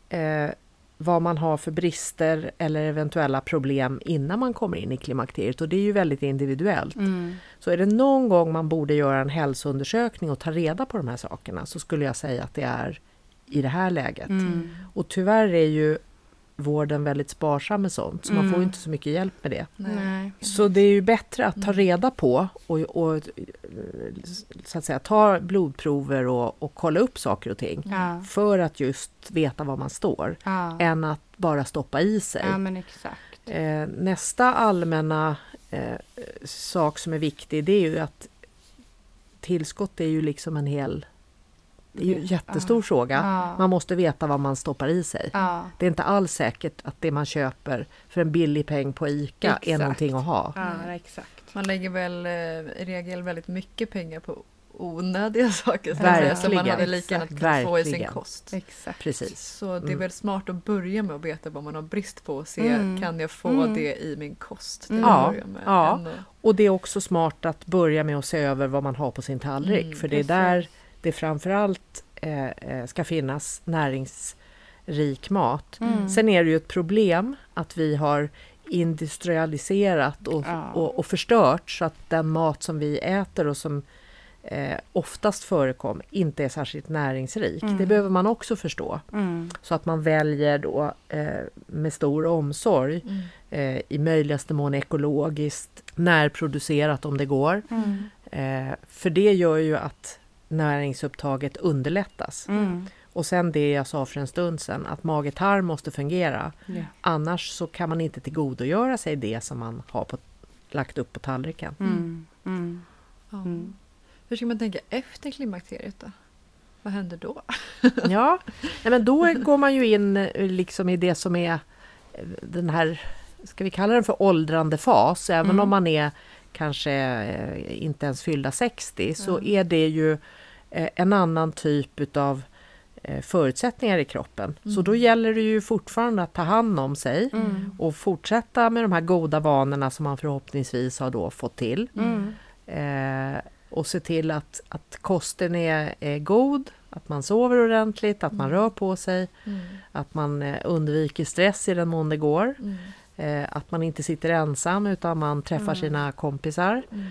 eh, vad man har för brister eller eventuella problem innan man kommer in i klimakteriet och det är ju väldigt individuellt. Mm. Så är det någon gång man borde göra en hälsoundersökning och ta reda på de här sakerna så skulle jag säga att det är i det här läget. Mm. Och tyvärr är ju vården väldigt sparsam med sånt så man får ju Mm. inte så mycket hjälp med det. Nej. Så det är ju bättre att ta Mm. reda på och, och så att säga, ta blodprover och, och kolla upp saker och ting Ja. för att just veta var man står Ja. än att bara stoppa i sig. ja, men exakt. Eh, nästa allmänna eh, sak som är viktig det är ju att tillskott är ju liksom en hel... Det är ju en jättestor fråga. Ja. Man måste veta vad man stoppar i sig. Ja. Det är inte alls säkert att det man köper för en billig peng på ICA Exakt. är någonting att ha. Ja, exakt. Man lägger väl eh, i regel väldigt mycket pengar på onödiga saker som man Verkligen. hade lika gärna kunnat få i sin Verkligen. kost. Exakt. Precis. Så det är Mm. väl smart att börja med att veta vad man har brist på och se Mm. kan jag få Mm. det i min kost. Mm. Ja, ja. än att- Och det är också smart att börja med att se över vad man har på sin tallrik. Mm, för det är precis. där det framförallt eh, eh, ska finnas näringsrik mat. Mm. Sen är det ju ett problem att vi har industrialiserat och, Ja. och, och förstört så att den mat som vi äter och som eh, oftast förekommer inte är särskilt näringsrik. Mm. Det behöver man också förstå. Mm. Så att man väljer då eh, med stor omsorg, Mm. eh, i möjligaste mån ekologiskt, närproducerat om det går. Mm. Eh, för det gör ju att näringsupptaget underlättas. Mm. Och sen det jag sa för en stund sedan, att mage-tarm måste fungera. Ja. Annars så kan man inte tillgodogöra sig det som man har på, lagt upp på tallriken. Mm. Mm. Ja. Mm. Hur ska man tänka efter klimakteriet då? Vad händer då? Ja, nej, men då går man ju in eh, liksom i det som är eh, den här, ska vi kalla den för åldrande fas, även Mm. om man är kanske eh, inte ens fyllda 60, så Mm. är det ju eh, en annan typ utav eh, förutsättningar i kroppen. Så Mm. då gäller det ju fortfarande att ta hand om sig Mm. och fortsätta med de här goda vanorna som man förhoppningsvis har då fått till. Mm. Eh, och se till att, att kosten är, är god, att man sover ordentligt, att man Mm. rör på sig, Mm. att man undviker stress i den mån det går. Mm. Eh, att man inte sitter ensam utan man träffar Mm. sina kompisar. Mm.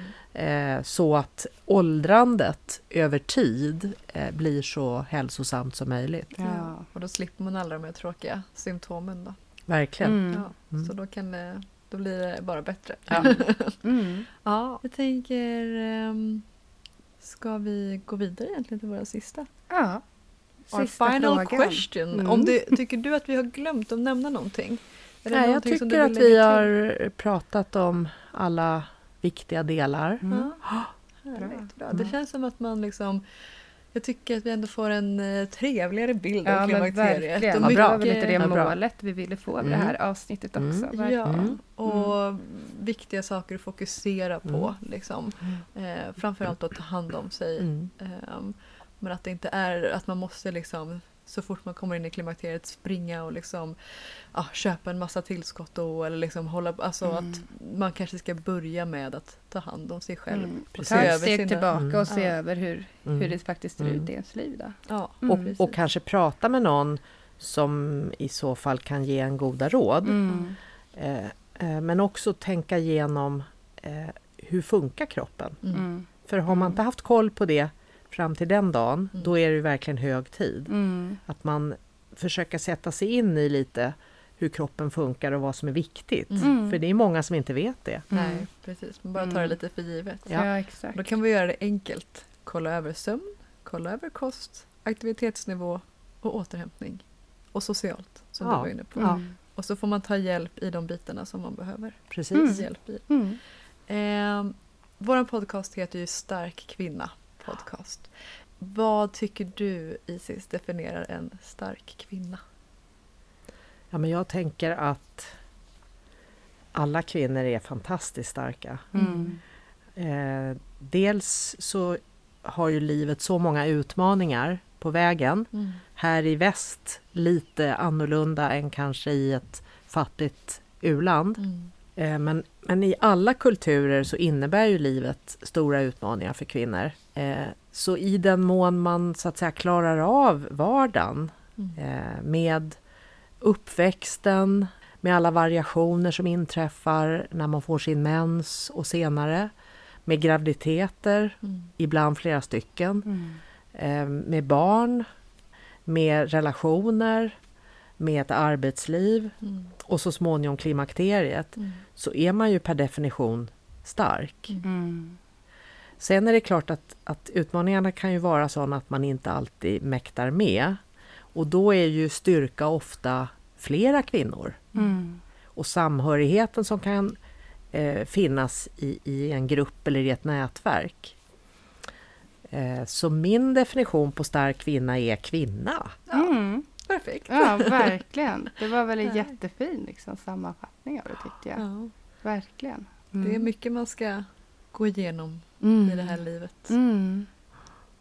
Eh, så att åldrandet över tid eh, blir så hälsosamt som möjligt. Ja. Och då slipper man alla de här tråkiga symptomen då. Verkligen. Mm. Ja. Mm. Så då, kan det, då blir det bara bättre. Ja. Mm. Ja, jag tänker... Um, ska vi gå vidare egentligen till våra sista? Ja. Our Sista final frågan. question. Mm. Om du, tycker du att vi har glömt att nämna någonting? Är det Nej, jag tycker att vi har pratat om alla viktiga delar. Mm. Ja, härligt. Bra. Mm. Det känns som att man liksom... Jag tycker att vi ändå får en eh, trevligare bild Ja av klimakteriet. verkligen. Och Det var väl mycket- lite det Ja, bra. målet vi ville få med det Mm. här avsnittet Mm. också. verkligen. Ja, Mm. och viktiga saker att fokusera på. Mm. Liksom. Eh, framförallt att ta hand om sig. Mm. Ehm, men att det inte är att man måste liksom så fort man kommer in i klimakteriet springa och liksom ja, köpa en massa tillskott då eller liksom hålla alltså Mm. att man kanske ska börja med att ta hand om sig själv. Mm. Precis. Ta ett över steg sina- tillbaka Mm. och se Ja. över hur, Mm. hur det faktiskt ser Mm. ut i ens liv. Då. Ja, Mm. Och, och kanske prata med någon som i så fall kan ge en goda råd. Mm. Eh, eh, men också tänka igenom eh, hur funkar kroppen? Mm. Mm. För har man Mm. inte haft koll på det fram till den dagen, Mm. då är det ju verkligen hög tid. Mm. Att man försöker sätta sig in i lite hur kroppen funkar och vad som är viktigt. Mm. För det är många som inte vet det. Nej, precis. Man bara tar det Mm. lite för givet. Ja. Ja. exakt. Då kan vi göra det enkelt. Kolla över sömn, kolla över kost, aktivitetsnivå och återhämtning. Och socialt, som Ja. du var inne på. Ja. Mm. Och så får man ta hjälp i de bitarna som man behöver Precis. Mm. hjälp i. Mm. Eh, Vår podcast heter ju Stark kvinna podcast. Vad tycker du Isis definierar en stark kvinna? Ja, men jag tänker att alla kvinnor är fantastiskt starka. Mm. Eh, dels så har ju livet så många utmaningar på vägen. Här i väst lite annorlunda än kanske i ett fattigt u-land. Mm. Eh, men, men i alla kulturer så innebär ju livet stora utmaningar för kvinnor. Eh, så i den mån man så att säga klarar av vardagen Mm. eh, med uppväxten, med alla variationer som inträffar när man får sin mens och senare, med graviditeter, Mm. ibland flera stycken, Mm. med barn, med relationer, med ett arbetsliv Mm. och så småningom klimakteriet, Mm. så är man ju per definition stark. Mm. Sen är det klart att, att utmaningarna kan ju vara sådana att man inte alltid mäktar med. Och då är ju styrka ofta flera kvinnor. Mm. Och samhörigheten som kan eh, finnas i, i en grupp eller i ett nätverk. Eh, så min definition på stark kvinna är kvinna. Mm. Perfekt. Ja, verkligen. Det var väl en jättefin liksom, sammanfattning av det tyckte jag. Ja. Verkligen. Det är mycket man ska gå igenom mm. i det här livet. Mm.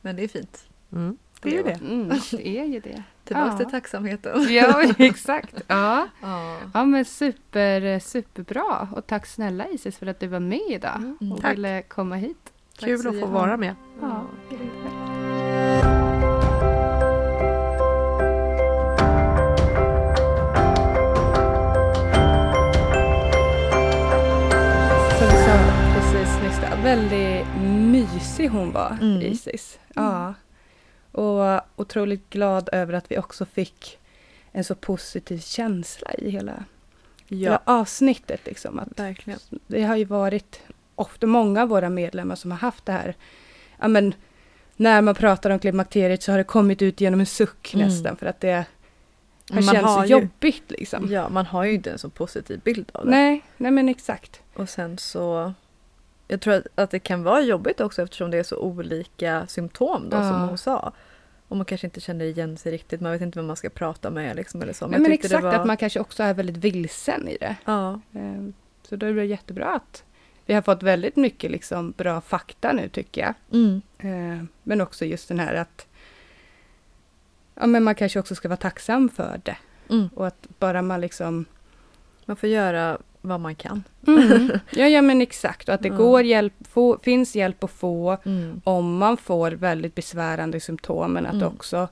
Men det är fint. Mm, det är ju det. Mm, det är ju det. Tillbaka Ja. till tacksamheten. Ja, exakt. Ja. Ja. ja, men super, superbra. Och tack snälla Isis för att du var med idag Mm. och Tack. ville komma hit. Kul att få vara med. Ja. Väldigt mysig hon var, Mm. Isis. Ja. Och otroligt glad över att vi också fick en så positiv känsla i hela, hela Ja, avsnittet. Liksom. Att verkligen. det har ju varit ofta många av våra medlemmar som har haft det här. Ja, men, när man pratar om klimakteriet så har det kommit ut genom en suck Mm. nästan för att det har Man känts har ju- jobbigt. Liksom. Ja, man har ju inte en så positiv bild av det. Nej, nej men exakt. Och sen så... Jag tror att, att det kan vara jobbigt också eftersom det är så olika symptom då Ja. som hon sa. Och man kanske inte känner igen sig riktigt, man vet inte vem man ska prata med liksom eller så. Nej, jag men exakt, var... att man kanske också är väldigt vilsen i det. Ja, Eh, Så då är det jättebra att vi har fått väldigt mycket liksom bra fakta nu tycker jag. mm. Eh, Men också just den här att ja, men man kanske också ska vara tacksam för det. Mm. Och att bara man liksom Man får göra vad man kan. ja, ja, men exakt. Och att det Ja. går hjälp, få, finns hjälp att få Mm. om man får väldigt besvärande symptom. Men att Mm. också...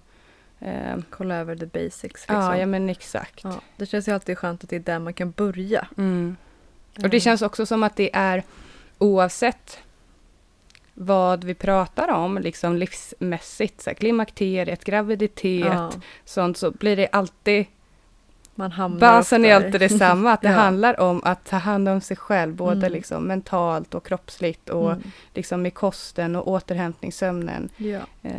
Eh, Kolla över the basics. Liksom. ja, ja, men exakt. Ja, det känns ju alltid skönt att det är där man kan börja. Mm. Och det känns också som att det är oavsett vad vi pratar om, liksom livsmässigt, så här, klimakteriet, graviditet, ja, sånt, så blir det alltid, man basen är alltid detsamma, att det Ja. handlar om att ta hand om sig själv, både Mm. liksom mentalt och kroppsligt och Mm. liksom med kosten och återhämtning, sömnen. Ja. Eh,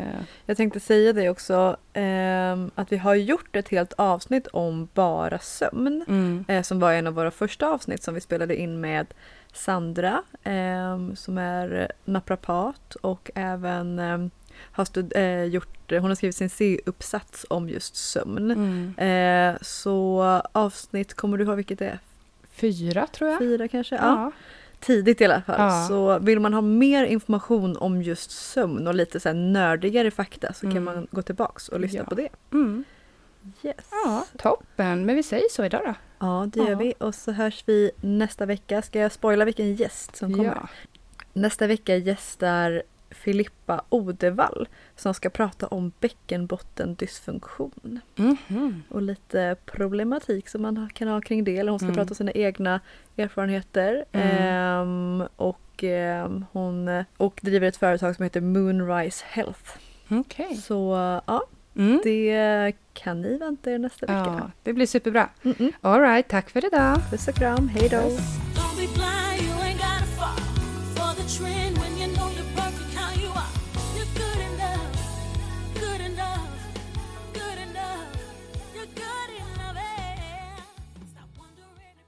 Jag tänkte säga det också, ehm, att vi har gjort ett helt avsnitt om bara sömn. mm. Eh, som var en av våra första avsnitt som vi spelade in med Sandra ehm, som är naprapat och även ehm, har stud- eh, gjort, hon har skrivit sin C-uppsats om just sömn. Mm. Eh, så avsnitt, kommer du ihåg vilket det är? Fyra tror jag. Fyra kanske? Ja. Ja. Tidigt i alla fall. Ja. Så vill man ha mer information om just sömn och lite så nördigare fakta så kan Mm. man gå tillbaks och lyssna Ja. på det. Mm. Yes. ja, toppen. Men vi säger så idag då. Ja, det gör Ja. vi. Och så hörs vi nästa vecka. Ska jag spoila vilken gäst som kommer? Ja. Nästa vecka gästar Filippa Odevall som ska prata om bäckenbottendysfunktion Mhm. och lite problematik som man kan ha kring det. Eller hon ska Mm. prata om sina egna erfarenheter. Mm. Ehm, och, ehm, hon, och driver ett företag som heter Moonrise Health. Okej. Så ja, Mm. det kan ni vänta er nästa vecka. Ja, det blir superbra. Mm -mm. All right, tack för idag. Puss och kram, hej då!